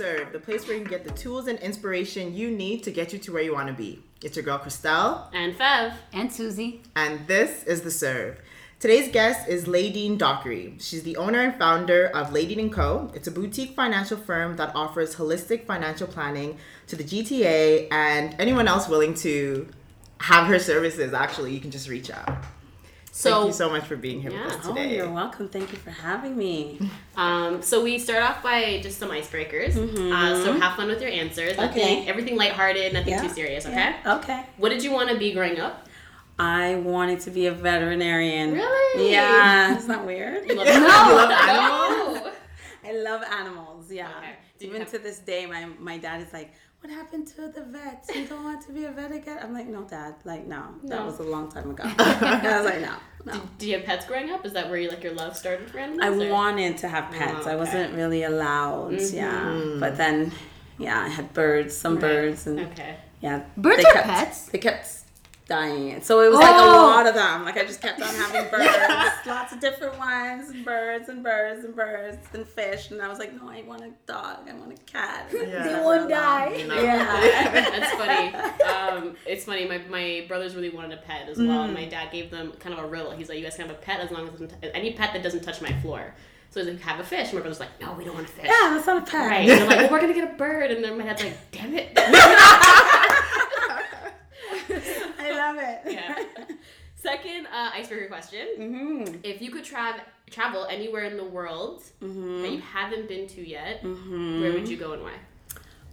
Serve, the place where you can get the tools and inspiration you need to get you to where you want to be. It's your girl, Christelle, And Fev. And Susie. and this is The Serve. Today's guest is Laideen Dockery. She's the owner and founder of Laideen & Co. It's a boutique financial firm that offers holistic financial planning to the GTA and anyone else willing to have her services. Actually, you can just reach out. So, Thank you so much for being here Yeah. with us Oh, today. you're welcome. Thank you for having me. um, so we start off by just some icebreakers. Uh, so have fun with your answers. Mm-hmm. Okay. Nothing, everything lighthearted, nothing Yeah. too serious. Okay. Yeah, Okay. What did you want to be growing up? I wanted to be a veterinarian. Really? Yeah. Isn't that weird? You love You love animals? No. I love animals. Yeah. Okay. Even have- to this day, my my dad is like, "What happened to the vet? You don't want to be a vet again?" I'm like, "No, dad. Like, no. That was a long time ago." I was like, "No, no." Did, did you have pets growing up? Is that where you like your love started for animals? I or- wanted to have pets. Oh, I wasn't really allowed. Mm-hmm. Yeah. Mm. But then, yeah, I had birds, some Right. birds, and Okay. yeah. Birds they are kept, pets? They kept dying. So it was like a Oh. lot of them. Like I just kept on having birds, lots of different ones, and birds and birds and birds and fish. And I was like, no, I want a dog. I want a cat. And I was Yeah. They won't die. You know? Yeah. That's funny. Um, it's funny. My, my brothers really wanted a pet as well, and my Mm. dad gave them kind of a riddle. He's like, "You guys can have a pet as long as t- any pet that doesn't touch my floor." So he's like, "Have a fish." And my brother's like, "No, we don't want a fish." yeah, that's not a pet. Right. And they're like, well, we're gonna get a bird, and then my dad's like, "Damn it." I love it. yeah. Second uh, icebreaker question: Mm-hmm. If you could travel travel anywhere in the world Mm-hmm. that you haven't been to yet, where would you go and why?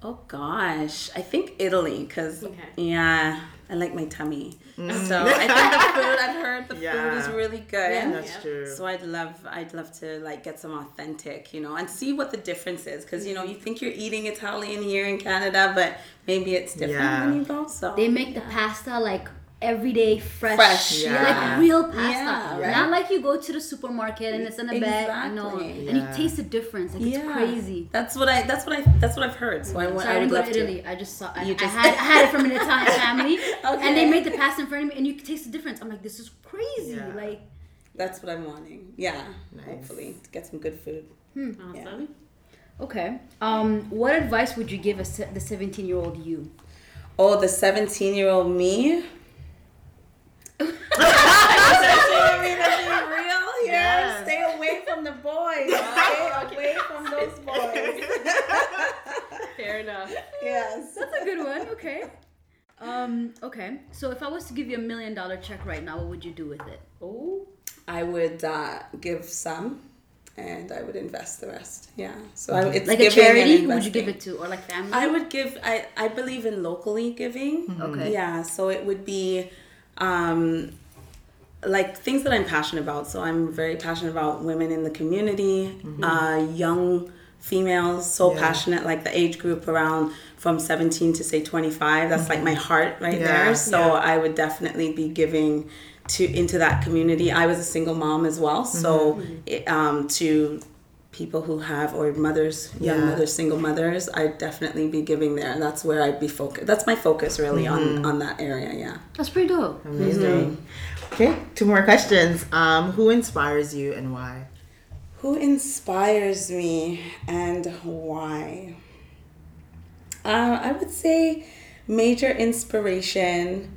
Oh gosh, I think Italy because Okay. yeah, I like my tummy. So I think the food I've heard the food is really good. Yeah. That's true. So I'd love I'd love to like get some authentic, you know, and see what the difference is because you know you think you're eating Italian here in Canada, but maybe it's different Yeah. when you go. So They make the pasta like everyday fresh. Fresh, yeah. Like real pasta. Yeah, right. Not like you go to the supermarket and it's in a bag. No. Exactly. And you taste the difference. Like it's yeah, crazy. That's what I that's what I that's what I've heard. So I, wa- So I I didn't go love to to. Italy. I just saw. I, You I just- had I had it from an Italian family, Okay. and they made the pasta in front of me, and you could taste the difference. I'm like, this is crazy. Yeah. Like, That's what I'm wanting. Yeah, Nice. hopefully to get some good food. Awesome. okay. Um, what advice would you give a se- the 17 year old you? Oh, the 17 year old me. I mean, to be real here. Yes. Stay away from the boys. Stay away from those boys. Fair enough. yes. That's a good one. Okay. Um, okay. So if I was to give you a million dollar check right now, what would you do with it? Oh. I would uh, give some, and I would invest the rest. Yeah. So I, it's Like a charity? Who would you give it to, or like family? I would give. I I believe in locally giving. Okay. Yeah. So it would be, um, like things that I'm passionate about. So I'm very passionate about women in the community, uh, young females. So Yeah. passionate, like the age group around from 17 to say 25. That's like my heart right Yeah. there. So Yeah. I would definitely be giving to into that community. I was a single mom as well, so it, um, to people who have or mothers, young Yeah. mothers, single mothers, I'd definitely be giving there. And that's where I'd be focused. That's my focus really on on that area. Yeah. That's pretty dope. Amazing. Okay, two more questions. Um, who inspires you and why? Who inspires me and why? Uh, I would say major inspiration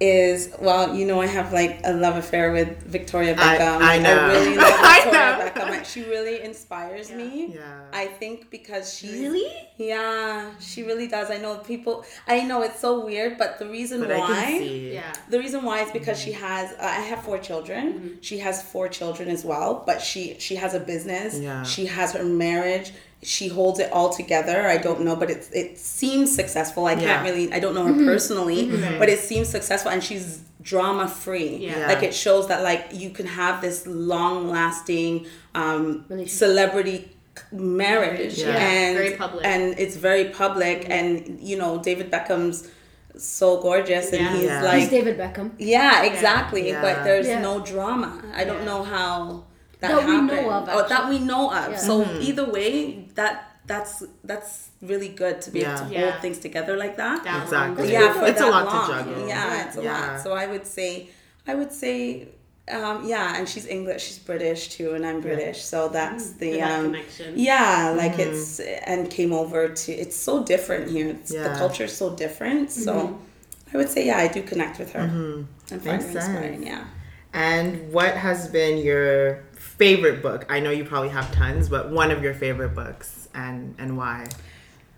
is well, you know, I have like a love affair with Victoria Beckham. I know. really love I Victoria know. Beckham. Like, she really inspires me. Yeah. I think because she Really? Yeah, she really does. I know people. I know it's so weird, but the reason But why. I can see. Yeah. The reason why is because she has. Uh, I have four children. She has four children as well, but she she has a business. Yeah. She has her marriage. She holds it all together. I don't know, but it it seems successful. I Yeah. can't really. I don't know her mm-hmm. personally, mm-hmm. but it seems successful, and she's drama free. Yeah. Like it shows that like you can have this long lasting um, celebrity marriage Yeah. and Very public. and it's very public mm-hmm. and you know David Beckham's so gorgeous and Yeah. he's Yeah. like He's David Beckham. yeah, exactly. Yeah. But there's Yeah. no drama. I don't know how that, That we know of, Oh, that we know of. Yeah. So Mm-hmm. either way, that that's that's really good to be able to Yeah. hold Yeah. things together like that. That Exactly. yeah, for It's a that lot to juggle. Yeah, it's a Yeah. lot. So I would say, I would say, Um, yeah, and she's English. She's British too, and I'm British. So that's the um, connection. yeah, like it's and came over to. It's so different here. It's, The Yeah. culture is so different. So I would say yeah, I do connect with her and find Makes her inspiring. sense. Yeah. And what has been your favorite book? I know you probably have tons, but one of your favorite books and and why?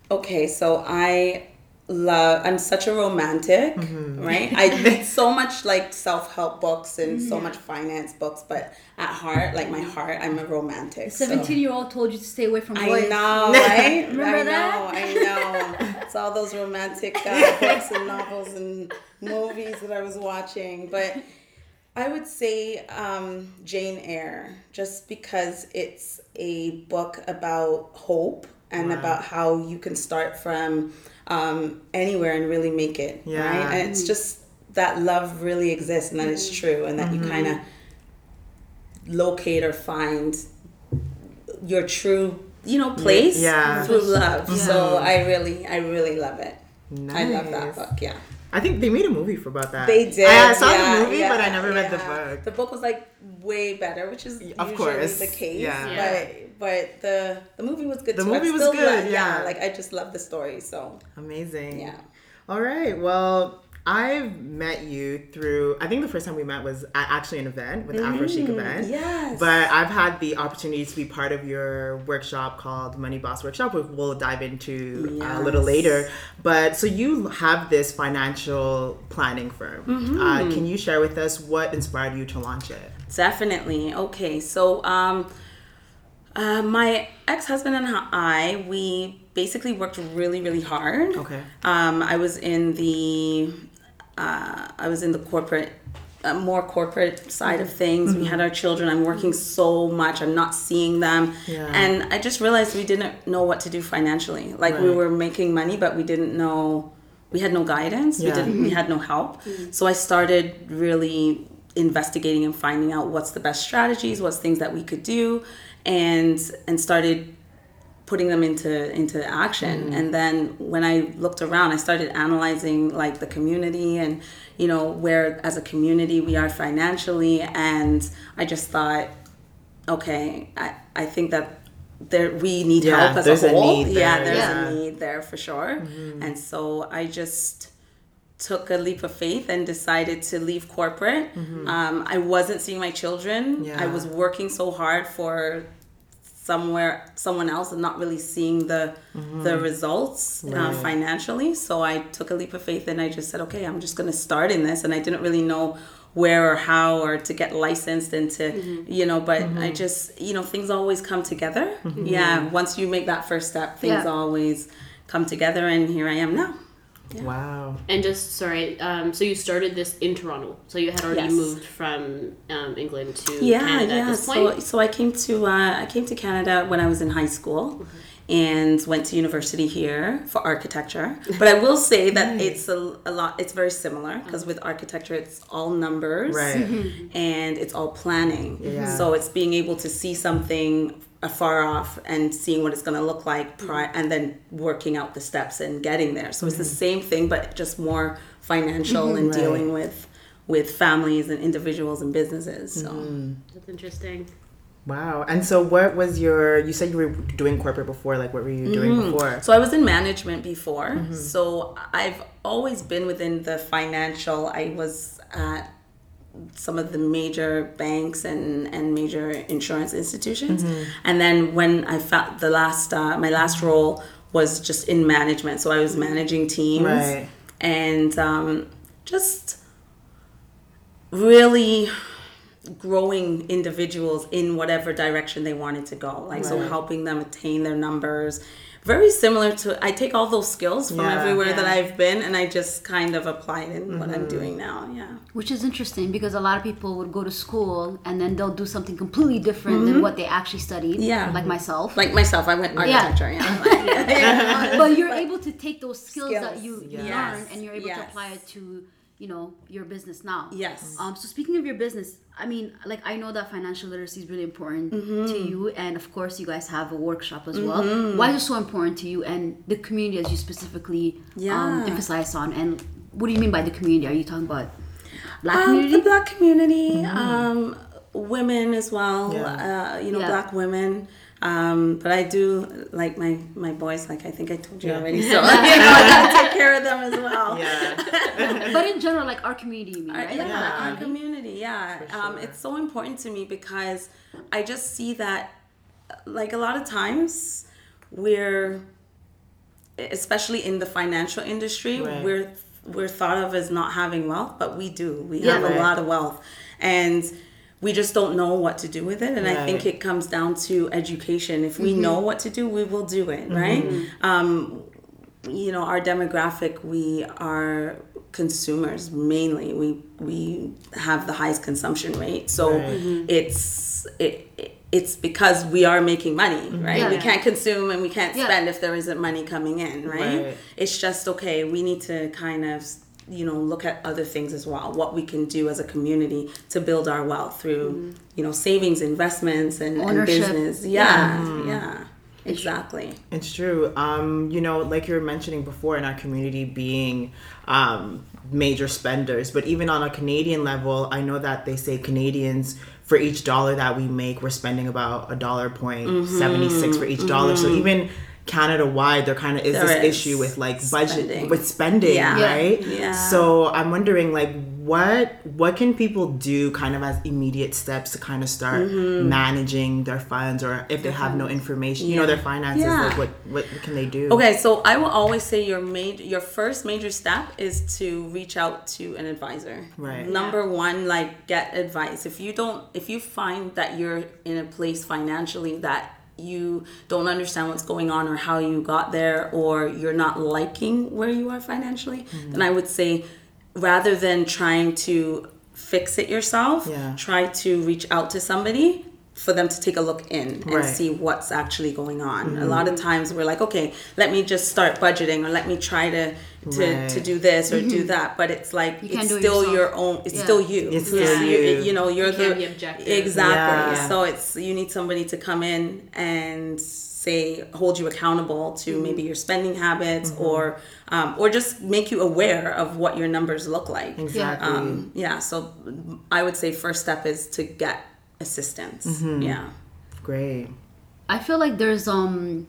Okay, so I love. I'm such a romantic, Mm-hmm. right? I read so much like self help books and so much finance books, but at heart, like my heart, I'm a romantic. so- 17 year old told you to stay away from I boys. know, right? Remember I that? know, I know. It's all those romantic uh, books and novels and movies that I was watching. But I would say um, Jane Eyre, just because it's a book about hope and Wow. about how you can start from um, anywhere and really make it. Yeah. Right? And it's just that love really exists and that it's true and that you kind of locate or find your true you know place Yeah. through love so i really i really love it i love that book yeah I think they made a movie for about that. they did I saw yeah, the movie, but I yeah, never read the book. the book was like way better which is Of usually course, the case yeah. Yeah. but but the the movie was good The too. Movie was still good, love- yeah. like i just love the story so Amazing. yeah All right. Well, I've met you through. I think the first time we met was at actually an event with the Afro Chic event. Mm, yes. But I've had the opportunity to be part of your workshop called Money Boss Workshop, which we'll dive into uh, a little later. But so you have this financial planning firm. Mm-hmm. Uh, can you share with us what inspired you to launch it? Definitely. Okay, so um, uh, my ex-husband and I, we basically worked really, really hard. Okay. Um, I was in the, uh, I was in the corporate, uh, more corporate side of things. We had our children. I'm working so much. I'm not seeing them, Yeah. and I just realized we didn't know what to do financially. Like we were making money, but we didn't know. We had no guidance. Yeah. We didn't. We had no help. So I started really investigating and finding out what's the best strategies, what's things that we could do, and and started putting them into into action. Mm-hmm. And then when i looked around i started analyzing like the community and you know where as a community we are financially. And i just thought okay i, I think that there we need Yeah, help as there's a a whole. need yeah there's yeah. a need there for sure. Mm-hmm. And so i just took a leap of faith and decided to leave corporate. Mm-hmm. Um, i wasn't seeing my children. Yeah. i was working so hard for somewhere someone else and not really seeing the mm-hmm. the results uh, financially. So i took a leap of faith and i just said okay i'm just going to start in this. And i didn't really know where or how or to get licensed and to mm-hmm. you know but i mm-hmm. just you know things always come together. Yeah once you make that first step things Yeah. always come together and here i am now Wow. And just sorry, um, so you started this in Toronto. So you had already Yes. moved from um, England to yeah, Canada yeah. at this So, point. so I came to uh, I came to Canada when I was in high school, and went to university here for architecture. But I will say that it's a, a lot. It's very similar because with architecture, it's all numbers, Right. Mm-hmm. and it's all planning. Yeah. So it's being able to see something afar off and seeing what it's going to look like, pri- and then working out the steps and getting there. So it's the same thing, but just more financial and Right. dealing with with families and individuals and businesses. So. Mm-hmm. That's interesting. Wow. And so, what was your? You said you were doing corporate before. Like, what were you doing before? So I was in management before. So I've always been within the financial. I was at some of the major banks and, and major insurance institutions. And then when I found the last, uh, my last role was just in management. So I was managing teams Right. and um, just really growing individuals in whatever direction they wanted to go like so helping them attain their numbers very similar to i take all those skills from Yeah. everywhere that i've been and i just kind of apply it in what i'm mm-hmm. doing now yeah Which is interesting because a lot of people would go to school and then they'll do something completely different than mm-hmm. what they actually studied. Yeah. Like myself. like myself i went architecture yeah, but you're able to take those skills, that you yes. learn and you're able to apply it to you know your business now Yes. um so speaking of your business i mean like i know that financial literacy is really important Mm-hmm. to you and of course you guys have a workshop as well why is it so important to you and the community as you specifically um, emphasize on and what do you mean by the community are you talking about Black Um, community. the black community, um, women as well. Yeah. Uh, you know, Yeah. black women. Um, but I do like my my boys. Like I think I told you Yeah. already. So you know, I gotta take care of them as well. Yeah. but in general, like our community, you mean, Our, right? yeah, Like black our community. community. Yeah, For um, it's so important to me because I just see that, like a lot of times, we're, especially in the financial industry, Right. we're we're thought of as not having wealth, but we do. We Yeah. have Right. a lot of wealth, and we just don't know what to do with it. And I think it comes down to education. If Mm-hmm. we know what to do, we will do it. Right. Um, you know our demographic we are consumers mainly we we have the highest consumption rate so Right. Mm-hmm. it's it, it it's because we are making money right Yeah. we can't consume and we can't Yeah. spend if there isn't money coming in right? Right. it's just okay we need to kind of you know look at other things as well what we can do as a community to build our wealth through you know savings investments and, and Mm-hmm. Ownership. business yeah yeah exactly It's true. Um, you know, like you were mentioning before, in our community being um, major spenders, but even on a Canadian level, I know that they say Canadians for each dollar that we make, we're spending about a dollar point seventy six for each dollar. So even Canada wide, there kind of is There this is issue with like budget spending. with spending, Yeah. Yeah. right? Yeah. So I'm wondering, like, what what can people do, kind of as immediate steps to kind of start Mm-hmm. managing their funds, or if they have no information, you know, their finances, Yeah. like what what can they do? Okay, so I will always say your major, your first major step is to reach out to an advisor. Right. Number one, like get advice. If you don't, if you find that you're in a place financially that you don't understand what's going on or how you got there, or you're not liking where you are financially, Mm-hmm. then I would say rather than trying to fix it yourself, Yeah. try to reach out to somebody for them to take a look in and Right. Mm-hmm. see what's actually going on. A lot of times we're like, okay, let me just start budgeting or let me try to to, Right. to do this or do that. But it's like You it's do it still your own. It's Yeah. still you. It's still you. you. You know, you're You the can't be objective. exactly. Yeah. So it's you need somebody to come in and say hold you accountable to Mm-hmm. maybe your spending habits or um, or just make you aware of what your numbers look like. Exactly. Um, yeah. So I would say first step is to get assistance. Mm-hmm. Yeah. Great. I feel like there's um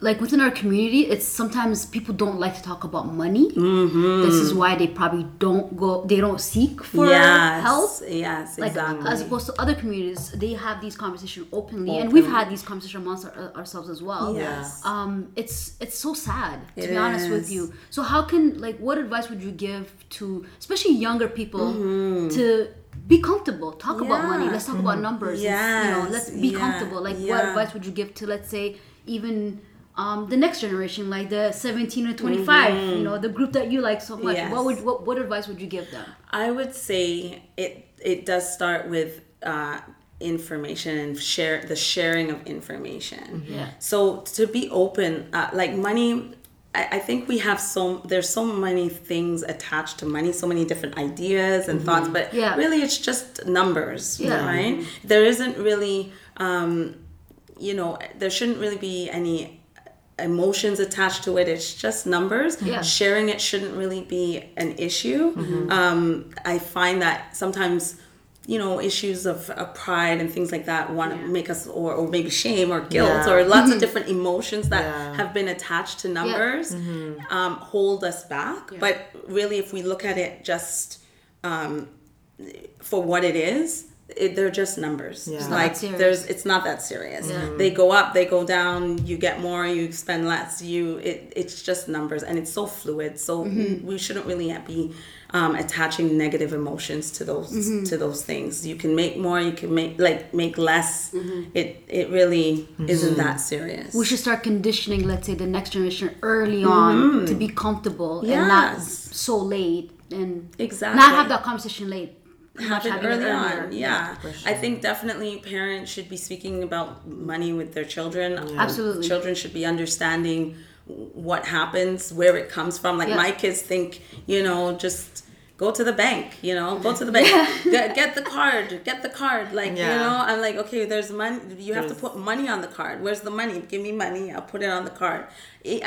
like within our community, it's sometimes people don't like to talk about money. Mm-hmm. This is why they probably don't go. They don't seek for yes. help. Yes. Like Exactly. as opposed to other communities, they have these conversations openly, and we've had these conversations amongst our, ourselves as well. Yes. Um, it's it's so sad to It be honest with you. So how can like what advice would you give to especially younger people to be comfortable, talk about money. Let's talk about numbers. It's, you know, let's be Yeah. comfortable. Like what advice would you give to let's say even um, the next generation, like the 17 or 25, you know, the group that you like so much. Yes. What would what, what advice would you give them? I would say it it does start with uh, information and share the sharing of information. Yeah. So to be open, uh, like money. I I think we have so there's so many things attached to money, so many different ideas and thoughts, but Yeah. really it's just numbers, Yeah. right? There isn't really, um, you know, there shouldn't really be any emotions attached to it. It's just numbers. Yeah. Sharing it shouldn't really be an issue. Um, I find that sometimes, you know, issues of, of pride and things like that want to make us, or, or maybe shame or guilt Yeah. or lots of different emotions that Yeah. have been attached to numbers um, hold us back. But really, if we look at it just um, for what it is, it, they're just numbers. Yeah. It's not Like that serious. there's, it's not that serious. Yeah. They go up, they go down. You get more, you spend less. You, it, it's just numbers, and it's so fluid. So Mm-hmm. we shouldn't really be um, attaching negative emotions to those Mm-hmm. to those things. You can make more, you can make like make less. Mm-hmm. It it really isn't that serious. We should start conditioning, let's say, the next generation early on to be comfortable and not Mm-hmm. So late and Exactly. not have that conversation late. happen it early earlier. on. Yeah, I think definitely parents should be speaking about money with their children. Um, Absolutely. children should be understanding what happens, where it comes from. Like Yeah. my kids think, you know, just go to the bank, you know, go to the bank, get, get the card, get the card. Like, Yeah. you know, I'm like, okay, there's money. You have to put money on the card. Where's the money? Give me money. I'll put it on the card.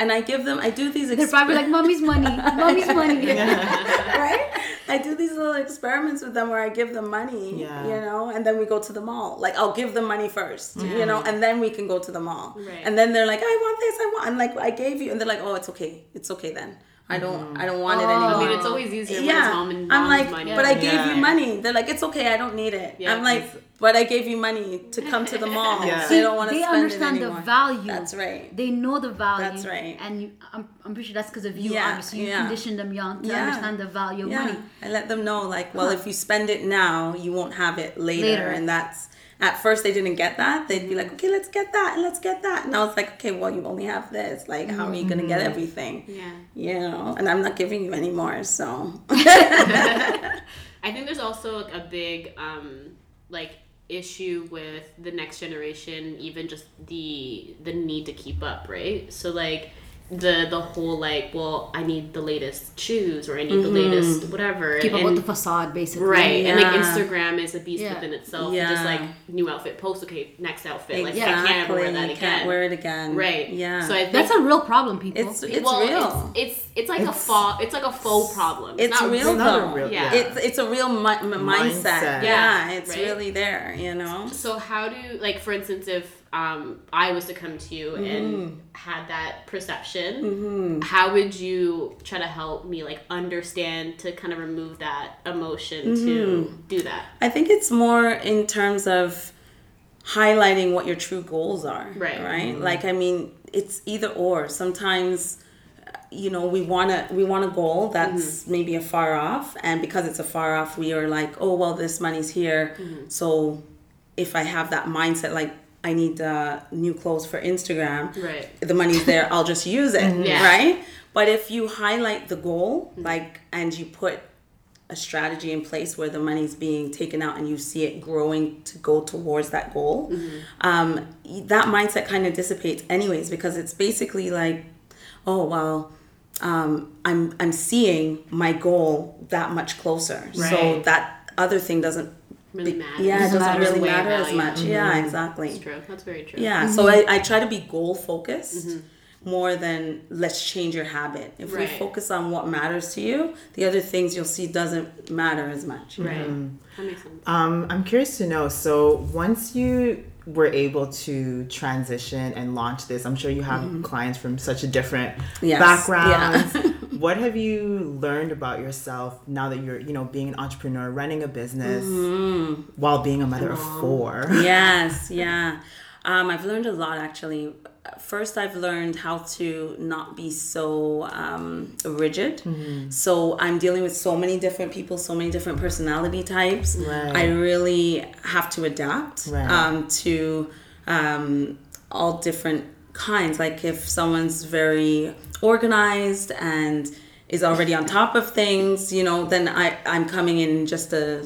And I give them, I do these They're probably like, "Mommy's money, mommy's money." right? I do these little experiments with them where I give them money, Yeah. you know, and then we go to the mall. Like I'll give them money first, you mm-hmm. know, and then we can go to the mall. Right. And then they're like, I want this, I want. I'm like, I gave you, and they're like, oh, it's okay, it's okay then. I don't, mm-hmm. I don't want it Oh. anymore. I mean, it's always easier when it's yeah, mom and I'm like, money. but I gave Yeah. you money. They're like, it's okay, I don't need it. Yeah, I'm like, but I gave you money to come to the mall. Yeah. They don't want to they spend understand it the value. That's right. They know the value. That's right. And you, I'm, I'm pretty sure that's because of you. Yeah, obviously, you yeah. conditioned them young to Yeah. understand the value of yeah. money. I let them know, like, well, Huh. if you spend it now, you won't have it later. Later. And that's, at first, they didn't get that. They'd be like, okay, let's get that and let's get that. And I was like, okay, well, you only have this. Like, how are you going to get everything? Yeah. You know, and I'm not giving you any more. So, I think there's also like, a big um like issue with the next generation, even just the the need to keep up, right? So like the the whole like, well, I need the latest shoes or I need the mm-hmm. latest whatever. Keep up with the facade, basically. Right, and like Instagram is a beast Yeah. within itself. Yeah. Just like new outfit, post okay, next outfit. Like I can't ever wear that You again. Can't wear it again. right. Yeah. So I think That's a real problem, people. it's, it's well, real. It's, it's it's like a It's- faux. It's like a faux problem. It's not real It's not a though. real- Yeah. It's it's a real mi- m- mindset. Mindset. Yeah, Yeah, it's right? really there. You know. So how do like for instance if um I was to come to you Mm-hmm. and had that perception, how would you try to help me like understand to kind of remove that emotion Mm-hmm. to do that? I think it's more in terms of highlighting what your true goals are. Right. Right. Like I mean, it's either or. Sometimes, you know, we wanna we want a goal that's maybe a far off, and because it's a far off, we are like, oh well, this money's here, so if I have that mindset, like. I need uh, new clothes for Instagram. Right. The money's there. I'll just use it. Yeah. Right. But if you highlight the goal, like, and you put a strategy in place where the money's being taken out and you see it growing to go towards that goal, um, that mindset kind of dissipates anyways because it's basically like, oh well, um, I'm I'm seeing my goal that much closer, so that other thing doesn't. Really be- matter. Yeah, it Doesn't doesn't matter. really Way matter as value. much. Yeah, exactly. That's true. That's very true. Yeah, so I, I try to be goal focused more than let's change your habit. If Right. we focus on what matters to you, the other things you'll see doesn't matter as much. Right. That makes sense. Um, I'm curious to know. So once you were able to transition and launch this, I'm sure you have clients from such a different Mm-hmm. Yes, backgrounds. yeah. what have you learned about yourself now that you're, you know, being an entrepreneur, running a business Mm-hmm. while being a mother of four? yes, yeah. Um, I've learned a lot actually. First, I've learned how to not be so um, rigid. So I'm dealing with so many different people, so many different personality types. Right. I really have to adapt Right. um, to um, all different kinds. Like if someone's very organized and is already on top of things, you know, then I, I'm coming in just a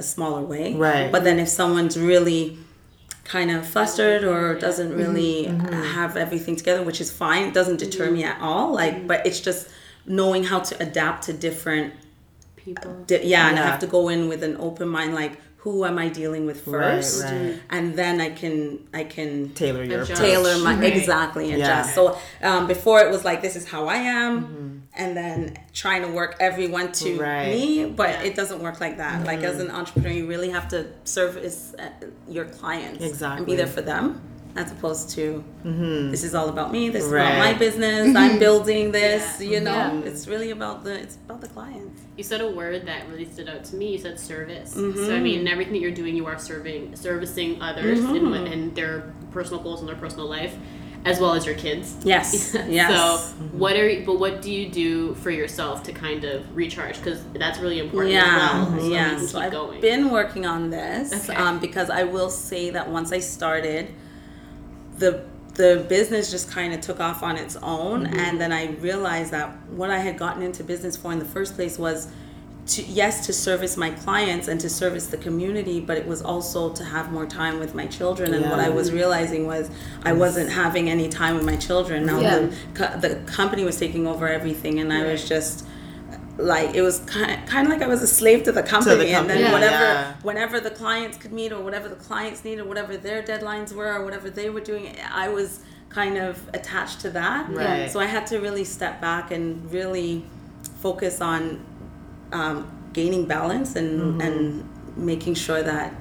a smaller way. Right. But then if someone's really kind of flustered or doesn't mm-hmm. really mm-hmm. have everything together, which is fine, it doesn't deter mm-hmm. me at all. Like, but it's just knowing how to adapt to different People. di- yeah, and I have to go in with an open mind, like who am I dealing with first, right. and then I can I can Tailor your Adjust. tailor my Right. exactly adjust. Yeah. So um, before it was like this is how I am, Mm-hmm. and then trying to work everyone to Right. me, but Yeah. it doesn't work like that. Like as an entrepreneur, you really have to service uh, your clients exactly and be there for them. As opposed to this is all about me. This is about my business. I'm building this. Yeah. You know, Yeah. it's really about the it's about the clients. You said a word that really stood out to me. You said service. Mm-hmm. So I mean, in everything that you're doing, you are serving, servicing others Mm-hmm. in, in their personal goals and their personal life, as well as your kids. Yes. Yes. So what are you, but what do you do for yourself to kind of recharge? Because that's really important yeah, as well. So yeah. So I've going. been working on this Okay. um, because I will say that once I started, the the business just kind of took off on its own, Mm-hmm. and then I realized that what I had gotten into business for in the first place was. To, yes, to service my clients and to service the community, but it was also to have more time with my children. And what I was realizing was I wasn't having any time with my children. Now Yeah. the, the company was taking over everything, and I was just like it was kind kind of like I was a slave to the company, and company, then whatever yeah. whenever the clients could meet or whatever the clients needed, whatever their deadlines were or whatever they were doing, I was kind of attached to that. Right. So I had to really step back and really focus on um, gaining balance and Mm-hmm. and making sure that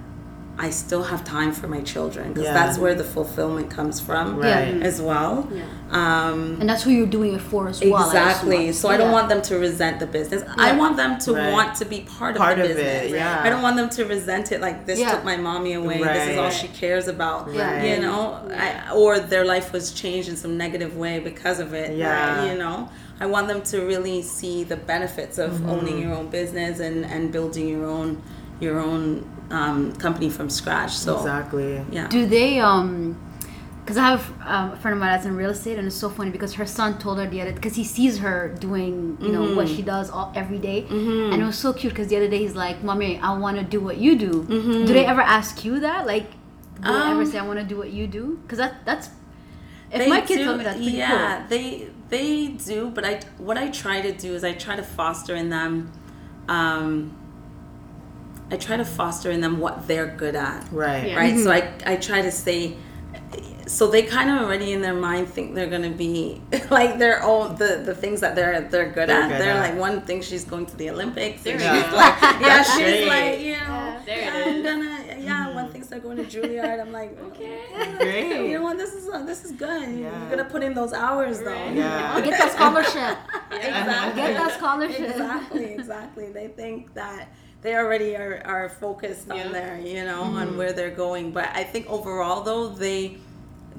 I still have time for my children because Yeah. that's where the fulfillment comes from Right. as well. Yeah. Um, And that's who you're doing it for as well. Exactly. assume. So I don't want them to resent the business. I want them to Right. want to be part, Part of of the it, business. yeah. I don't want them to resent it like this Yeah. took my mommy away. This is all she cares about. Yeah. You know, I, or their life was changed in some negative way because of it. Yeah. You know, I want them to really see the benefits of Mm-hmm. owning your own business and and building your own your own um, company from scratch. So Exactly. yeah. Do they um? Because I have um, a friend of mine that's in real estate, and it's so funny because her son told her the other because he sees her doing you know what she does all every day. and it was so cute because the other day he's like, "Mommy, I want to do what you do." Do they ever ask you that? Like, do they ever Um, say, "I want to do what you do"? Because that that's if my kids do- tell me that's pretty yeah, they they do. But I what I try to do is I try to foster in them. Um, I try to foster in them what they're good at, Right. Yeah. right? So I I try to say. So they kind of already in their mind think they're gonna be like their own the the things that they're they're good They're at. good they're at. like one thing she's going to the Olympics. And There we she's like yeah she's great. like you know There it I'm gonna yeah one thing's they're going to Juilliard. I'm like okay Great. you know what this is uh, this is good. Yeah. You're gonna put in those hours though. Right. Yeah. Get that scholarship. Exactly. Get that scholarship. Exactly, exactly. They think that they already are, are focused Yeah. on their, you know, Mm-hmm. on where they're going. But I think overall though, they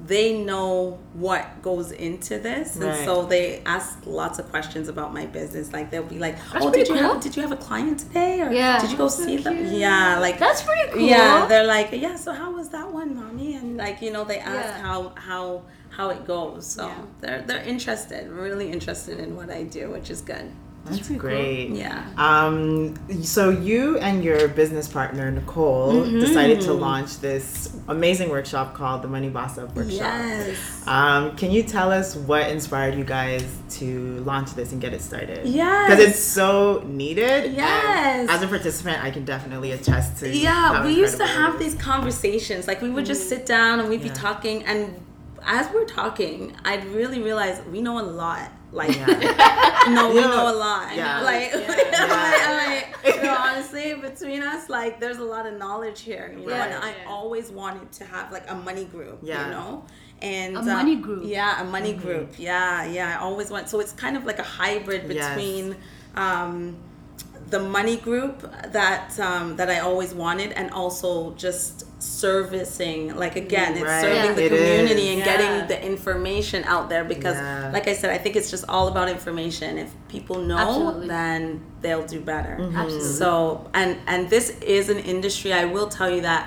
they know what goes into this, and so they ask lots of questions about my business. Like they'll be like, That's "Oh, did you cool. have did you have a client today? Or Yeah. did you go see them? Yeah, like That's pretty cool. yeah, they're like, yeah. So how was that one, mommy? And like, you know, they ask Yeah. how how how it goes. So Yeah. they're they're interested, really interested in what I do, which is good. That's great. Yeah. Um, so you and your business partner Nicole Mm-hmm. decided to launch this amazing workshop called the Money Boss Up Workshop. Yes. Um, can you tell us what inspired you guys to launch this and get it started? Yes. Because it's so needed. Yes. As a participant, I can definitely attest to. Yeah, how we used to have these conversations. Like we would just sit down and we'd be talking, and as we're talking, I'd really realize we know a lot. Like, Yeah. no, we know a lot. Yeah. Like, Yeah. I'm like, you know, honestly, between us, like, there's a lot of knowledge here. You know, Right. and I always wanted to have like a money group. Yeah. You know. And A uh, money group. Yeah, a money Mm-hmm. group. Yeah, yeah. I always want. So it's kind of like a hybrid Yes. between um, the money group that um, that I always wanted, and also just servicing. Like again, it's Right. serving Yeah. the It community is. and Yeah. getting the information out there because, Yeah. like I said, I think it's just all about information. If people know, Absolutely. then they'll do better. Mm-hmm. Absolutely. So, and and this is an industry. I will tell you that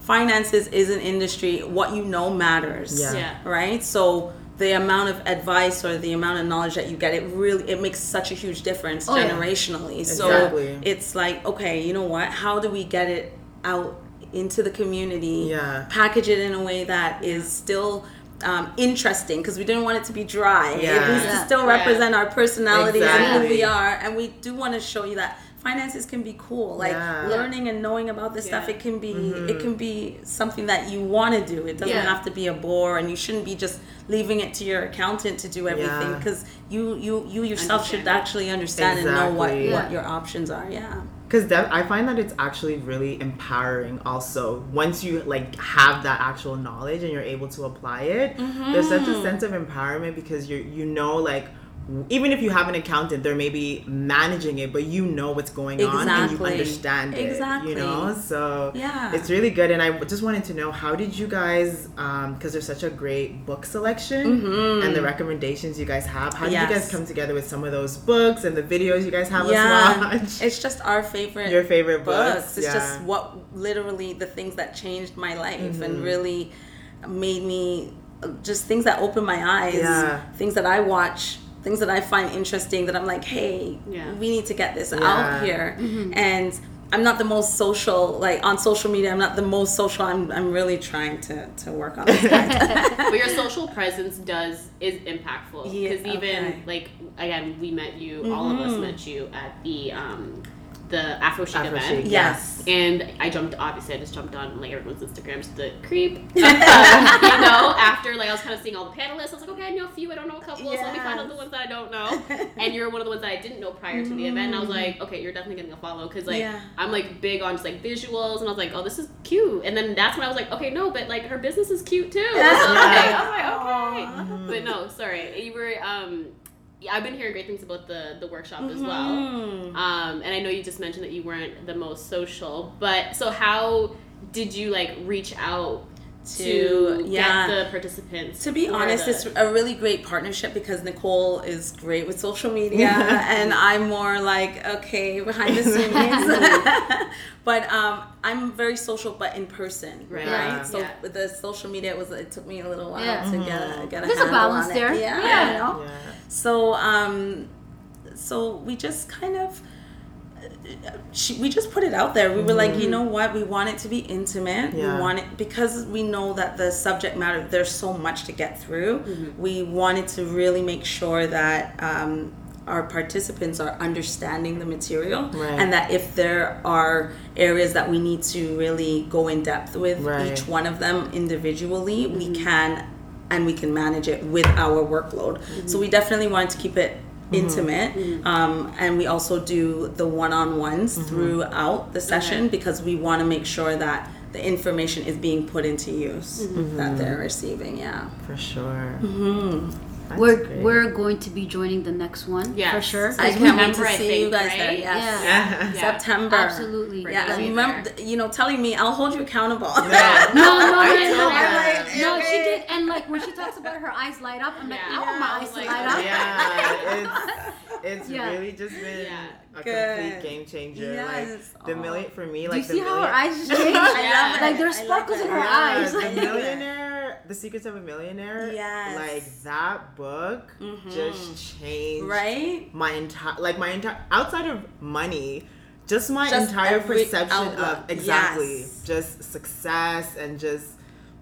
finances is an industry. What you know matters Yeah. Yeah. right so the amount of advice or the amount of knowledge that you get it really it makes such a huge difference Oh, yeah. generationally Exactly. so it's like okay you know what how do we get it out into the community Yeah. package it in a way that is still um, interesting because we didn't want it to be dry it Yeah. to Yeah. still Yeah. represent our personalities and who we are and we do want to show you that finances can be cool like Yeah. learning and knowing about this stuff it can be Mm-hmm. it can be something that you want to do it doesn't Yeah. have to be a bore and you shouldn't be just leaving it to your accountant to do everything Yeah. because you you you yourself should actually understand and know what Exactly. what your options are yeah because I find that it's actually really empowering. Also, once you like have that actual knowledge and you're able to apply it, there's such a sense of empowerment because you you know like. Even if you have an accountant, they're maybe managing it, but you know what's going on and you understand it. Exactly. You know, so Yeah. it's really good. And I just wanted to know how did you guys, because there's such a great book selection and the recommendations you guys have. How did you guys Mm-hmm. Come together with some of those books and the videos you guys have yeah us watch? it's just our favorite Your favorite books. books, It's yeah. just what literally the things that changed my life Mm-hmm. and really made me just things that opened my eyes. Yeah. Things that I watch, things that I find interesting that I'm like, hey, Yeah. we need to get this Yeah. out here. And I'm not the most social, like on social media. I'm not the most social. I'm, I'm really trying to, to work on that. but your social presence does is impactful Yeah, because even okay. Mm-hmm. like again we met you all of us met you at the um the afro chic Afro event. Chic, yes. and I jumped obviously I just jumped on like everyone's Instagrams the creep. You know after like I was kind of seeing all the panelists I was like okay I know a few I don't know a couple so let me find out the ones that I don't know. And you're one of the ones that I didn't know prior to the event and I was like okay you're definitely getting a follow because like Yeah. I'm like big on just like visuals and I was like oh this is cute. And then that's when I was like okay no but like her business is cute too. So I was like, I was like okay but no sorry you were um yeah, I've been hearing great things about the the workshop as well Mm. um, and I know you just mentioned that you weren't the most social, but so how did you like reach out to, To- yeah. get the participants? To be honest, the- it's a really great partnership because Nicole is great with social media and I'm more like, okay, behind the scenes. but um, I'm very social, but in person, Right. right? Yeah. So Yeah. with the social media, it was it took me a little while Yeah. to get a, get a There's a handle balance on it. there. Yeah, Yeah. you know? So um, so we just kind of. She, we just put it out there. We were like, you know what? We want it to be intimate. Yeah. We want it because we know that the subject matter. There's so much to get through. We wanted to really make sure that um, our participants are understanding the material, Right. and that if there are areas that we need to really go in depth with Right. each one of them individually, we can, and we can manage it with our workload. So we definitely wanted to keep it mm-hmm. intimate mm-hmm. um, and we also do the one-on-ones mm-hmm. throughout the session because we want to make sure that the information is being put into use that they're receiving yeah. For sure. That's we're great. we're going to be joining the next one for sure. i 'cause can't we- wait to Remember, I see you think, guys there yes Yeah. Yeah. september Absolutely. Yeah We'll and be remember there. you know telling me i'll hold you accountable Yeah. No, no, no, I no, no, no, she did, and like when she talks about her eyes light up, I'm like, Yeah. I want my Yeah, I eyes to like, light up. Yeah, it's it's Yeah. really just been Yeah. a Good. complete game changer. Yes. Like the Aw. million for me, Do like you the see how million, her eyes just changed? love Like it. there's sparkles in her Yeah, eyes. the I love it. millionaire, the secrets of a millionaire. Yes. like that book just changed right my entire like my entire outside of money just my Just entire perception outlook. of exactly Yes. just success and just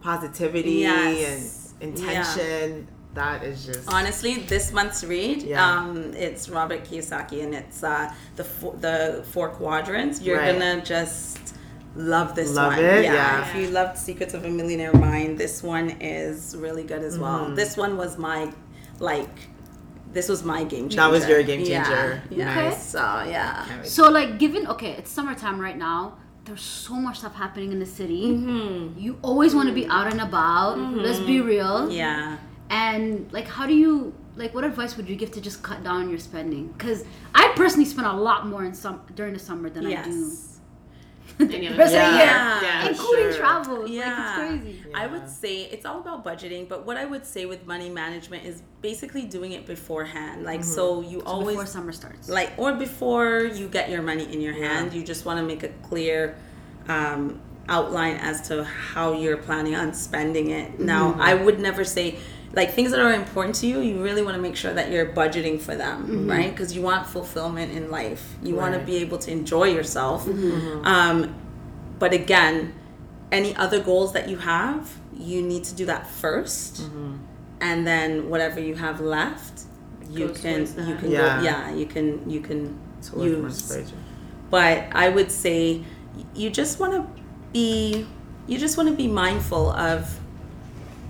positivity Yes. and intention that is just Honestly, this month's read, Yeah. um, it's Robert Kiyosaki, and it's uh, the four, the four quadrants. You're Right. gonna just love this Love one. it, Yeah. yeah. If you loved Secrets of a Millionaire Mind, this one is really good as well. Mm-hmm. This one was my like. This was my game changer. That was your game changer. Yeah. Okay. So yeah. So like, given okay, it's summertime right now. There's so much stuff happening in the city. Mm-hmm. You always want to be out and about. Let's be real. Yeah. And like, how do you like? What advice would you give to just cut down your spending? Because I personally spend a lot more in some during the summer than I do Yes. Any the rest of the year, Yeah. including Sure. travel. Yeah. Like it's crazy. I would say it's all about budgeting, but what I would say with money management is basically doing it beforehand. Like so you So always before summer starts. like or before you get your money in your hand, you just want to make a clear um, outline as to how you're planning on spending it. Now, I would never say like things that are important to you, you really want to make sure that you're budgeting for them, mm-hmm. right? Because you want fulfillment in life. You want to be able to enjoy yourself. Mm-hmm. Um, but again, any other goals that you have, you need to do that 1st mm-hmm. and then whatever you have left, you Goes can you can Yeah. go yeah you can you can So use. But I would say you just want to be you just want to be mindful of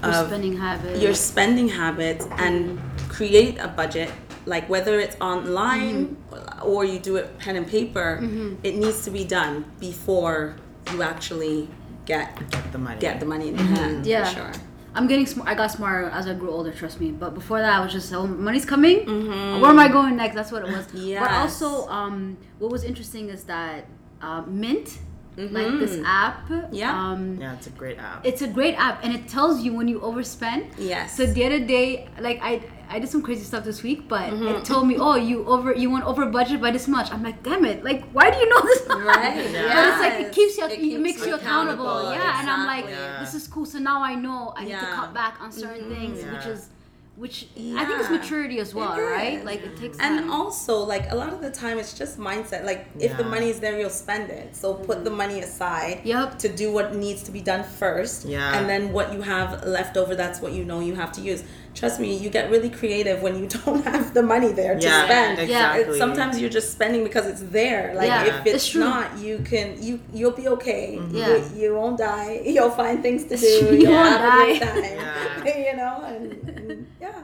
Your of spending habits. your spending habits and create a budget like whether it's online Mm-hmm. or you do it pen and paper it needs to be done before you actually get Get the money. get the money in your hand Mm-hmm. Yeah. for sure I'm getting smart. I got smarter as I grew older. Trust me. But before that, I was just, oh, money's coming. Mm-hmm. Where am I going next? That's what it was. Yeah. But also, um, what was interesting is that uh, Mint, like this app, Mm-hmm. Yeah. um, Yeah, it's a great app. it's a great app, and it tells you when you overspend. yes So the other day, like I, I did some crazy stuff this week, but Mm-hmm. it told me, oh, you over, you went over budget by this much. I'm like, damn it! Like, why do you know this? much? Right, But it's like it keeps you, It it, keeps makes you you accountable. accountable, Yeah, and I'm like. Yeah. this is cool. So now I know I need to cut back on certain things, which is which I think it's maturity as well, right? Like it takes And time. also, like a lot of the time, it's just mindset. Like if the money is there, you'll spend it. So put the mm-hmm. money aside. Yep. To do what needs to be done first. Yeah. And then what you have left over, that's what you know you have to use. Trust me, you get really creative when you don't have the money there to Yeah, spend. exactly. Sometimes you're just spending because it's there. Like Yeah, if it's it's not, you can you you'll be okay. Mm-hmm. Yeah. You, you won't die. You'll find things to do. You You'll won't have a great die. time. Yeah. you know, and, and yeah.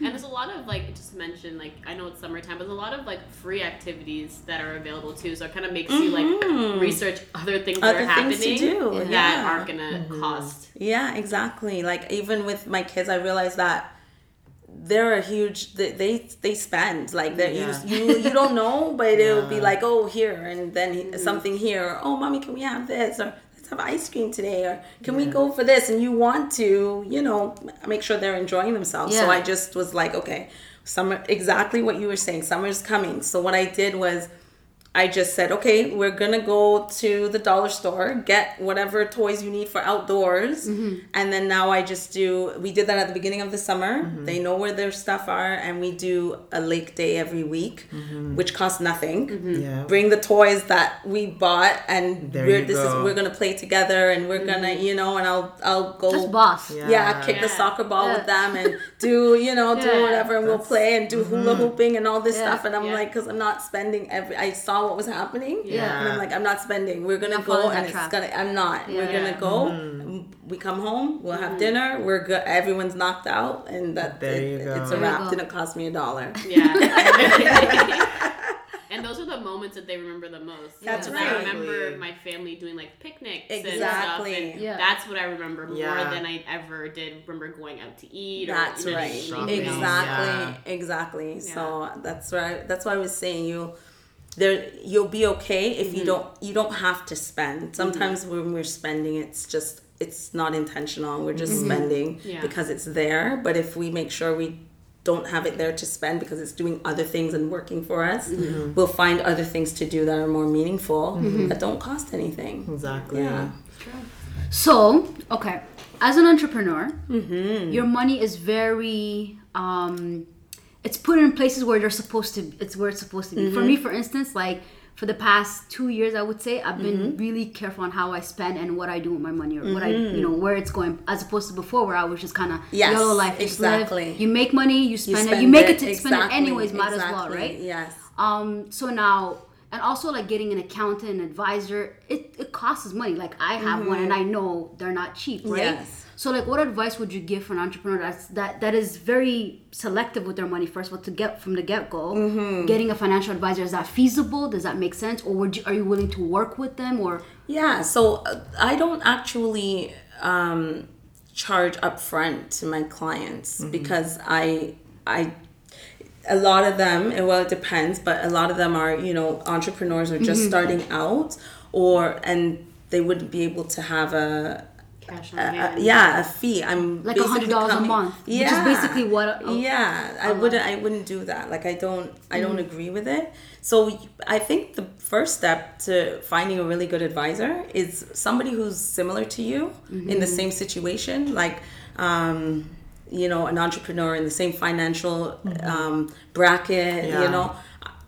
Wow. And there's a lot of like just to mention like I know it's summertime, but there's a lot of like free activities that are available too. So it kind of makes you like mm-hmm. research other things that Other are things to happening do, that yeah. aren't gonna mm-hmm. cost. Yeah, exactly. Like even with my kids, I realized that they're a huge. They they, they spend like that. Yeah. You you you don't know, but it'll be like oh here and then mm-hmm. something here. Or, oh, mommy, can we have this? Or let's have ice cream today. Or can we go for this? And you want to you know make sure they're enjoying themselves. So I just was like okay, summer. Exactly what you were saying. Summer's coming. So what I did was. I just said, okay, we're gonna go to the dollar store, get whatever toys you need for outdoors, mm-hmm. and then now I just do. We did that at the beginning of the summer. Mm-hmm. They know where their stuff are, and we do a lake day every week, mm-hmm. which costs nothing. Yeah. Bring the toys that we bought, and There we're this go. is we're gonna play together, and we're gonna you know, and I'll I'll go That's boss. Yeah. yeah, kick the soccer ball Yeah. with them and do you know do whatever and we'll play and do hula hooping and all this Yeah. stuff and I'm Yeah. like because I'm not spending every I saw what was happening Yeah. and I'm like I'm not spending we're gonna go and it's trap. gonna I'm not we're Yeah. gonna go mm. we come home we'll have mm-hmm. dinner we're good everyone's knocked out and that There it- you go. it's a There you wrap go. didn't cost me a dollar Yeah. and those are the moments that they remember the most. That's Because I remember my family doing like picnics and Exactly. stuff. And Yeah. that's what I remember more Yeah. than I ever did remember going out to eat. That's or, you know, right. anything else. Exactly. Exactly. So that's right. That's why I was saying you there you'll be okay if Mm-hmm. you don't you don't have to spend. Sometimes when we're spending it's just it's not intentional. We're just spending Mm-hmm. Yeah. because it's there. But if we make sure we don't have it there to spend because it's doing other things and working for us, Mm-hmm. we'll find other things to do that are more meaningful that don't cost anything. Exactly. Yeah. So, okay, as an entrepreneur, your money is very um it's put in places where they're supposed to it's where it's supposed to be. For me, mm-hmm. for instance, like for the past two years, I would say I've been mm-hmm. really careful on how I spend and what I do with my money or what I, you mm-hmm. know, where it's going, as opposed to before where I was just kind of Yes, yellow life. just live. exactly. You make money, you spend, it, spend you make it, it to spend it anyways, might as well, right? yes. Um, so now, and also like getting an accountant, an advisor, it, it costs money. Like I have one and I know they're not cheap, right? Yes. So like what advice would you give for an entrepreneur that's that that is very selective with their money first of all to get from the get-go? Getting a financial advisor is that feasible? Does that make sense? Or would you, are you willing to work with them or? Yeah, so uh, I don't actually um, charge upfront to my clients because I I a lot of them and well it depends, but a lot of them are you know entrepreneurs are just starting out or and they wouldn't be able to have a. Cash on a- a- yeah, a fee. I'm Like a $100 a coming- month, which is basically what a- yeah, I month. wouldn't. I wouldn't do that. Like I don't. I don't Mm-hmm. agree with it. So I think the first step to finding a really good advisor is somebody who's similar to you in Mm-hmm. the same situation, like. Um, you know, an entrepreneur in the same financial um, bracket. Yeah. You know,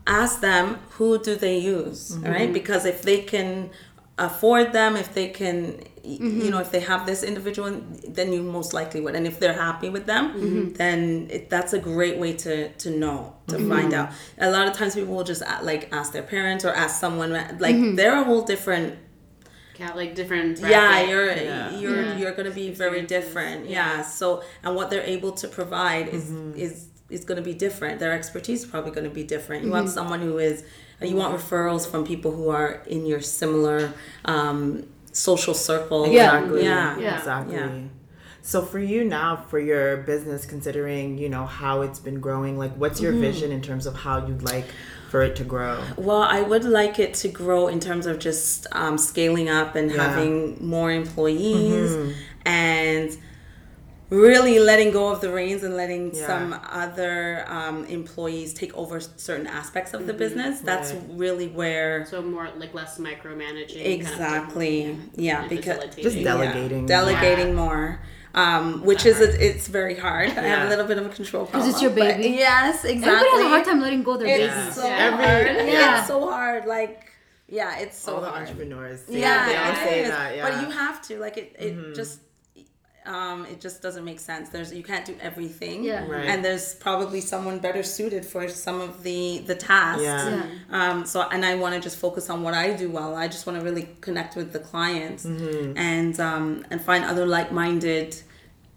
ask them who do they use, Mm-hmm. right? Because if they can afford them, if they can, Mm-hmm. you know, if they have this individual, then you most likely would. And if they're happy with them, Mm-hmm. then it, that's a great way to to know to Mm-hmm. find out. A lot of times people will just a- like ask their parents or ask someone like Mm-hmm. they're a whole different Ca- like different. yeah you're Yeah. you're Yeah. you're going to be very Experiences. different yeah. so and what they're able to provide is Mm-hmm. is is going to be different their expertise is probably going to be different you Mm-hmm. want someone who is you want referrals from people who are in your similar um, social circle Exactly. yeah Yeah. Exactly. Yeah. So for you now, for your business, considering you know how it's been growing, like what's Mm-hmm. your vision in terms of how you'd like for it to grow? Well, I would like it to grow in terms of just um, scaling up and Yeah. having more employees. And really letting go of the reins and letting Yeah. some other um, employees take over certain aspects of the business. That's Right. really where So more like less micromanaging. exactly, Kind of, yeah, and because facilitating. Just yeah, delegating. delegating Yeah. more. Um, which is a, it's very hard. I have a little bit of a control problem. Because it's your baby. yes, exactly. Everybody has a hard time letting go of their It's so Yeah. Every- hard. Yeah. It's so hard. Like, yeah, it's so all the hard. entrepreneurs. Say, Yeah, they all say is. that. Yeah. But you have to. Like, it, it just. Um, it just doesn't make sense. There's you can't do everything, Yeah. Right. and there's probably someone better suited for some of the the tasks. Yeah. Yeah. Um, so and I want to just focus on what I do well. I just want to really connect with the clients Mm-hmm. and um, and find other like minded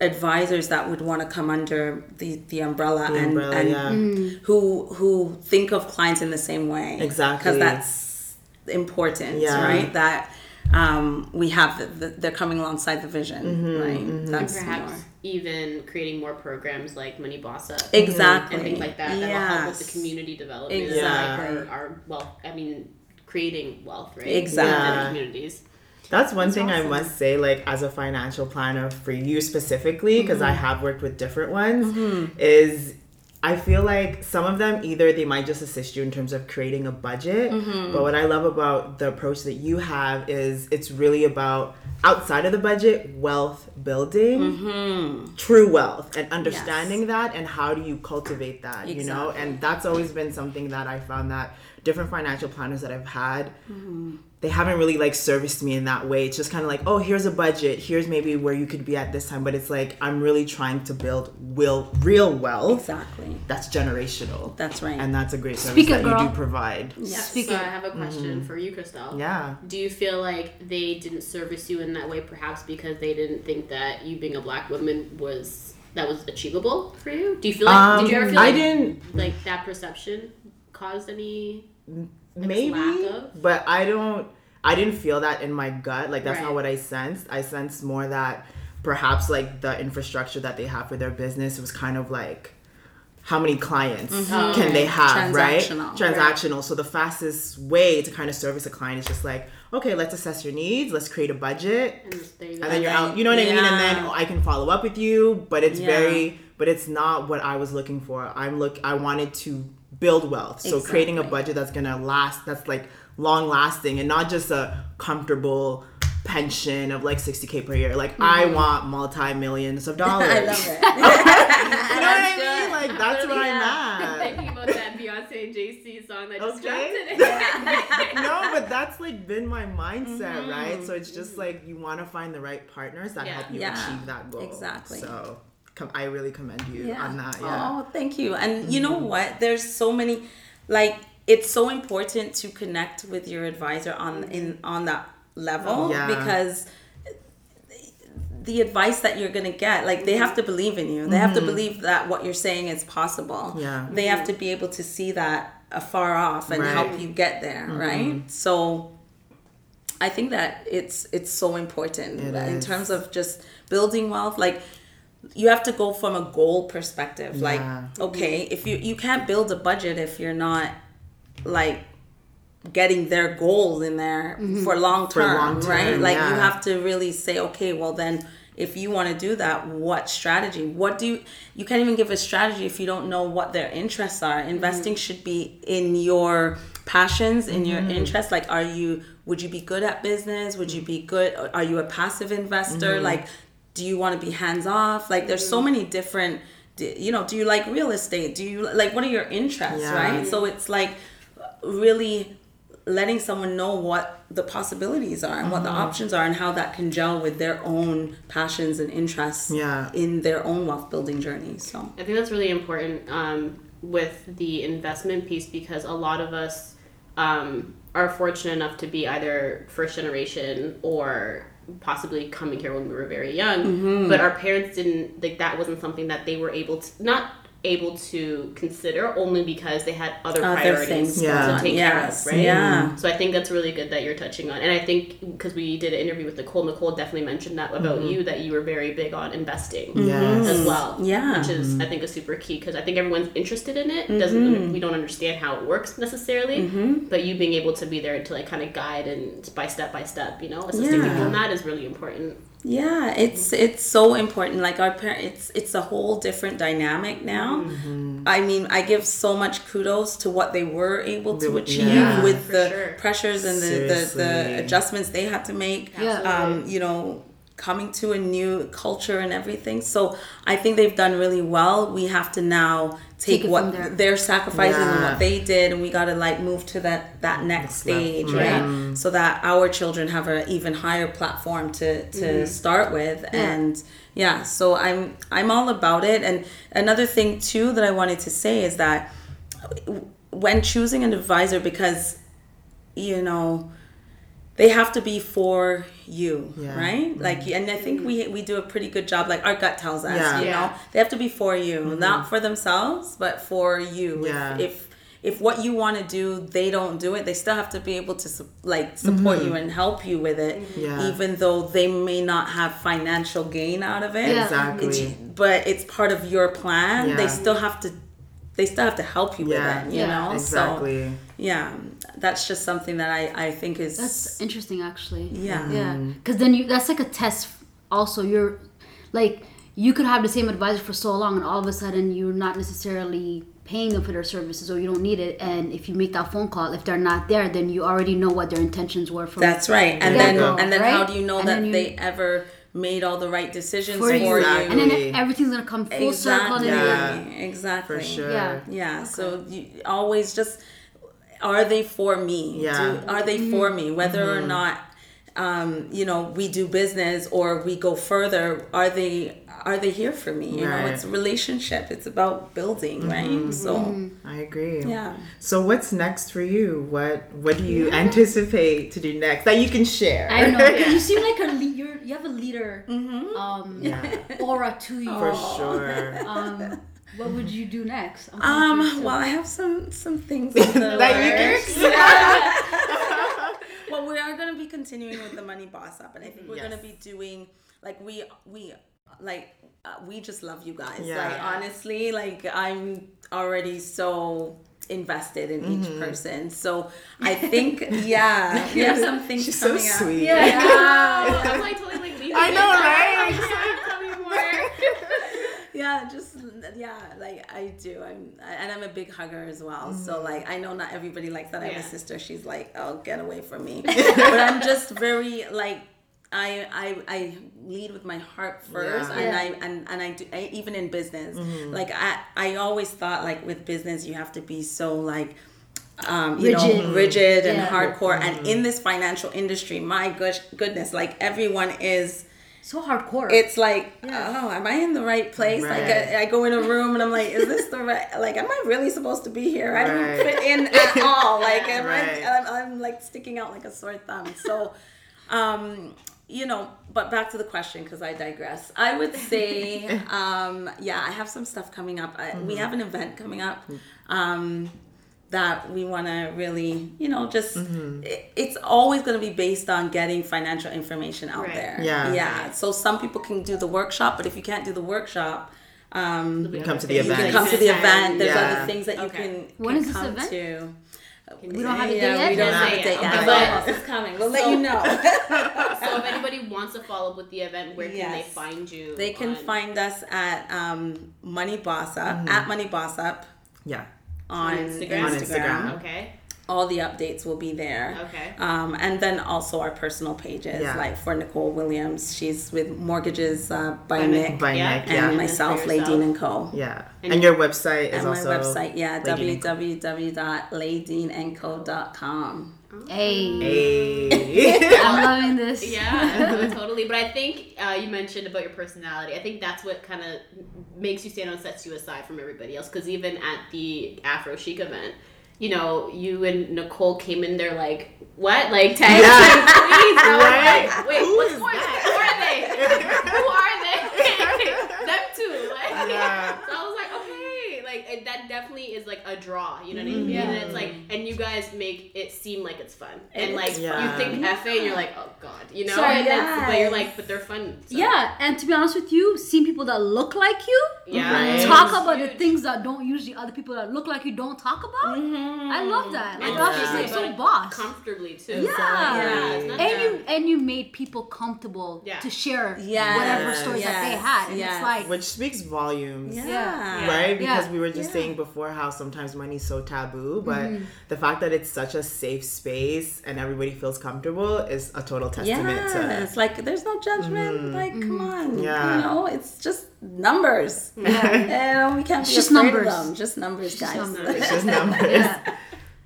advisors that would want to come under the the umbrella The and, umbrella, and yeah. Mm. who who think of clients in the same way Exactly. because that's important Yeah. right that um, we have the, the, they're coming alongside the vision Mm-hmm, right that's perhaps more- even creating more programs like Money Boss Up exactly and things like that that will help with the community development of Exactly. our, our wealth. I mean, creating wealth, right? Exactly. Within Yeah. communities. That's one thing awesome. I must say, like as a financial planner for you specifically, because I have worked with different ones, is I feel like some of them either they might just assist you in terms of creating a budget, mm-hmm. but what I love about the approach that you have is it's really about outside of the budget wealth building, mm-hmm. true wealth, and understanding that, and how do you cultivate that, you know, and that's always been something that I found that different financial planners that I've had mm-hmm. They haven't really like serviced me in that way. It's just kind of like, oh, here's a budget. Here's maybe where you could be at this time. But it's like I'm really trying to build will real wealth exactly that's generational. that's right and that's a great service Speak that it, you do provide. Yes. Speaking- So I have a question for you, Christelle. Yeah. Do you feel like they didn't service you in that way, perhaps because they didn't think that you being a black woman was that was achievable for you? Do you feel like did you ever Um, feel I didn't like that perception caused any? Maybe, of? but I don't. I didn't feel that in my gut. Like that's Right. not what I sensed. I sensed more that perhaps like the infrastructure that they have for their business was kind of like how many clients mm-hmm. Oh, can they okay. have, right? Transactional. Transactional. So the fastest way to kind of service a client is just like, okay, let's assess your needs, let's create a budget, And there you go. and then you're out. You know what I mean? And then oh, I can follow up with you, but it's Yeah. very, but it's not what I was looking for. I'm look. I wanted to build wealth, so creating a budget that's gonna last, that's like long lasting, and not just a comfortable pension of like 60k per year. Like I mm-hmm. want multi millions of dollars. I love it You know what I mean? Like that's Literally, where I'm I'm at. thinking about that Beyonce and JAY-Z song that just Okay. dropped today. no, but that's like been my mindset, right? Mm-hmm. So it's just mm-hmm. like you want to find the right partners that Yeah. help you Yeah, achieve that goal. exactly. So com- I really commend you on that. Yeah. Oh, thank you. And you mm-hmm. know what? There's so many like it's so important to connect with your advisor on in on that level oh, Yeah. because the advice that you're gonna get, like they have to believe in you. They have to mm-hmm. believe that what you're saying is possible. Yeah. They have to be able to see that afar off and Right. help you get there, mm-hmm. right? So I think that it's it's so important It in is. terms of just building wealth. Like you have to go from a goal perspective. Yeah. Like okay, if you you can't build a budget if you're not like getting their goals in there mm-hmm. for long For term, long term, right? Like you have to really say, okay, well then if you want to do that, what strategy? What do you you can't even give a strategy if you don't know what their interests are. Mm-hmm. Investing should be in your passions, in your mm-hmm. interests. Like are you would you be good at business? Would you be good are you a passive investor? Like do you want to be hands off? Like there's so many different you know, do you like real estate? Do you like what are your interests, Yeah. right? So it's like really letting someone know what the possibilities are and what the options are and how that can gel with their own passions and interests Yeah. in their own wealth building journey. So I think that's really important um, with the investment piece because a lot of us um, are fortunate enough to be either first generation or possibly coming here when we were very young. Mm-hmm. But our parents didn't like that wasn't something that they were able to not able to consider only because they had other, Other priorities things Yeah. to take Yes. care of, right? Yeah. So I think that's really good that you're touching on, and I think because we did an interview with Nicole, Nicole definitely mentioned that about you that you were very big on investing Yes. as well. Mm-hmm. Yeah. which is I think a super key because I think everyone's interested in it. Doesn't we don't understand how it works necessarily, but you being able to be there to like kind of guide and by step by step, you know, assisting Yeah. people in that is really important. Yeah, it's it's so important. Like our parents, it's it's a whole different dynamic now. Mm-hmm. I mean, I give so much kudos to what they were able to achieve yeah. with the sure. pressures and the, the, the adjustments they had to make. Yeah. Um, you know, coming to a new culture and everything. So I think they've done really well. We have to now take, Take what they're sacrificing and what they did, and we got to like move to that that next level. stage, Yeah. right? So that our children have an even higher platform to to mm-hmm. start with, and yeah. So I'm I'm all about it. And another thing too that I wanted to say is that when choosing an advisor, because you know they have to be for you Yeah. right mm-hmm. like and i think we we do a pretty good job like our gut tells us Yeah. you Yeah. know they have to be for you mm-hmm. not for themselves but for you Yeah. if, if if what you want to do they don't do it they still have to be able to like support mm-hmm. you and help you with it Yeah. even though they may not have financial gain out of it Exactly. It's- but it's part of your plan they still have to they still have to help you Yeah. with it you Yeah. know Exactly. so yeah that's just something that i i think is That's interesting, actually. Yeah. Yeah. Because then you that's like a test. Also, you're like you could have the same advisor for so long, and all of a sudden you're not necessarily paying them for their services, or you don't need it. And if you make that phone call, if they're not there, then you already know what their intentions were. From That's right. And then go, and then how do you know And that you- they ever made all the right decisions for for, you, you? Exactly. and then everything's gonna come full circle. exactly. And Yeah. then Exactly. For sure. Yeah. Yeah. So you always just are they for me? Yeah. Do, are they for me? Whether Mm-hmm. or not um, you know, we do business or we go further, are they are they here for me? You know, it's a relationship. It's about building, right? So I agree. Yeah. So what's next for you? What What do you anticipate to do next that you can share? I don't know. 'cause You seem like a le- you're, you have a leader um, Yeah. aura to you. For sure. Um, what would you do next? I'm um confused too. well I have some some things that you works. can. well, we are going to be continuing with the money boss up, and I think we're Yes. going to be doing like we we like uh, we just love you guys. Yeah. Like honestly, like I'm already so invested in Mm-hmm. each person. So I think yeah, we have some things She's so up. sweet. Yeah. Wow. I'm like totally like. I know, right? I'm just like, tell me more. Yeah just yeah like i do i'm and i'm a big hugger as well so like i know not everybody likes that i have Yeah. a sister she's like oh get away from me but i'm just very like I, I I lead with my heart first, Yeah. and I and, and I do I, even in business. Mm-hmm. Like I I always thought like with business you have to be so like um, you know Rigid. rigid and Yeah. hardcore. Mm-hmm. And in this financial industry, my good goodness, like everyone is so hardcore. it's like, Yeah. oh, am I in the right place? Like, I, I go in a room and I'm like, is this the right? Like, am I really supposed to be here? I don't Right. fit in at all. Like, am Right. I? I'm, I'm like sticking out like a sore thumb. So, um, you know, but back to the question because I digress. I would say, um, yeah, I have some stuff coming up. I, We have an event coming up. Um, that we want to really, you know, just it, it's always going to be based on getting financial information out Right. there. Yeah. Yeah. So some people can do the workshop, but if you can't do the workshop, um, You come to the you event. can come to the event. There's Yeah. other things that you Okay. can, When can is this come event? to. we don't have a yeah, date we yet. don't have a date yet. Okay. It's It's coming. We'll let you know. So if anybody wants to follow up with the event, where can they find you? they can on- find us at um, Money Boss Up at Money Boss Up Yeah. On, On Instagram? On Instagram. Okay. All the updates will be there. Okay. Um, and then also our personal pages, Yeah. like for Nicole Williams, she's with Mortgages uh, by, By Nick, Nick. By Yeah. Nick. and Yeah. then myself, for. Laideen and Co. Yeah. And- And your website is And my website, yeah, Laideen www.laideenandco.com. Hey, Hey. I'm loving this. Yeah, totally. But I think uh, you mentioned about your personality. I think that's what kind of makes you stand out and sets you aside from everybody else. Because even at the Afro Chic event, you know, you and Nicole came in there like, what? Like, tags Yeah. please. Right. like, wait, Who what's going on? that? Who are they? Who are they? Them two. Like, Yeah. So I was like, okay. Like, it, that definitely is like a draw. You know what I mean? Yeah. And it's like, and you guys make it seem like it's fun, and It like is fun. you think FA, and you're like, oh god, you know. Sorry, and it's, but you're like, but they're fun. so- Yeah, and to be honest with you, seeing people that look like you Yeah. Right. talk It's about the things that don't usually other people that look like you don't talk about. Mm-hmm. I love that. Like, And that's Yeah. just like so about it boss. comfortably too. Yeah. yeah it's and you and you made people comfortable Yeah. to share Yes, whatever stories that they had. And yes. it's like Which speaks volumes. Yeah. Yeah. Right? Because Yeah. we were just Yeah. saying before how sometimes money's so taboo, but Mm-hmm. the fact that it's such a safe space and everybody feels comfortable is a total testament Yes, to it's like there's no judgment. Like, come on, Mm-hmm. Yeah. you know, it's just numbers. Yeah. and we can't It's be just afraid numbers. of them. Just numbers, guys. numbers. It's just numbers. yeah.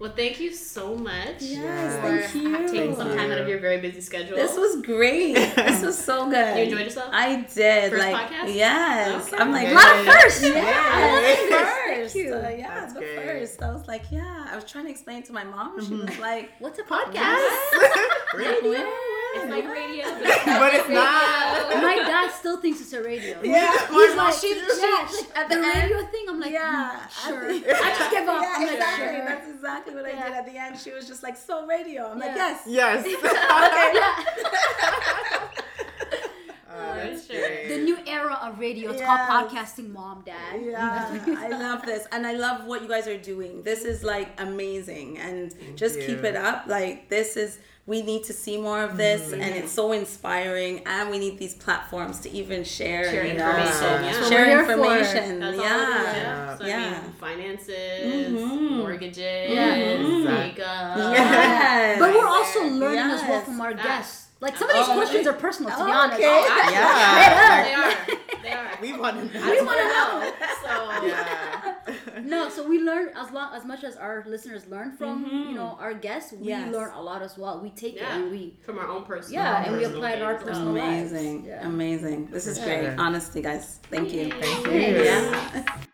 Well, thank you so much Yes, for thank you. taking some time out of your very busy schedule. This was great. this was so good. You enjoyed yourself? I did. First like, podcast? yes. Okay. I'm like, Yay. A lot of firsts. Yeah, Yay. the Thank first. you. Uh, yeah, That's the great. first. I was like, yeah. I was trying to explain to my mom. She was like, What's a podcast? podcast? Radio. It's like radio, but But it's not. My dad still thinks it's a radio. Yeah, He's like, she, yeah, she, like, at the the end, radio thing. I'm like, yeah, mm, sure. at the- I just give up. Yeah, I'm like, sure. That's exactly what I did at the end. She was just like, so radio. I'm like, Yeah. yes. Yes. Oh, that's Sure. great. The new era of radio. It's Yes. called podcasting, mom, dad. Yeah, I love this, and I love what you guys are doing. This is like amazing, and just you. keep it up. Like this is, we need to see more of this, Mm-hmm. and it's so inspiring. And we need these platforms to even share, Share you know, information, so- yeah. Share we're here for. information. That's all yeah. it is, yeah. So I mean, finances, Mhm. mortgages, Yeah. makeup. Yes. But we're also learning as well from our guests. Like some of these Oh, questions are personal, to be oh, honest. okay. Yeah. They are. They are. We want to know. We want to know. So Yeah. No, so we learn as long as much as our listeners learn from you mm-hmm. know our guests. We Yes. learn a lot as well. We take yeah, it and we from our own personal. yeah, and we apply it to our things. personal lives. Amazing, Yeah. amazing. This is Yeah. great. Honesty, guys, thank you. Thank you. Yeah.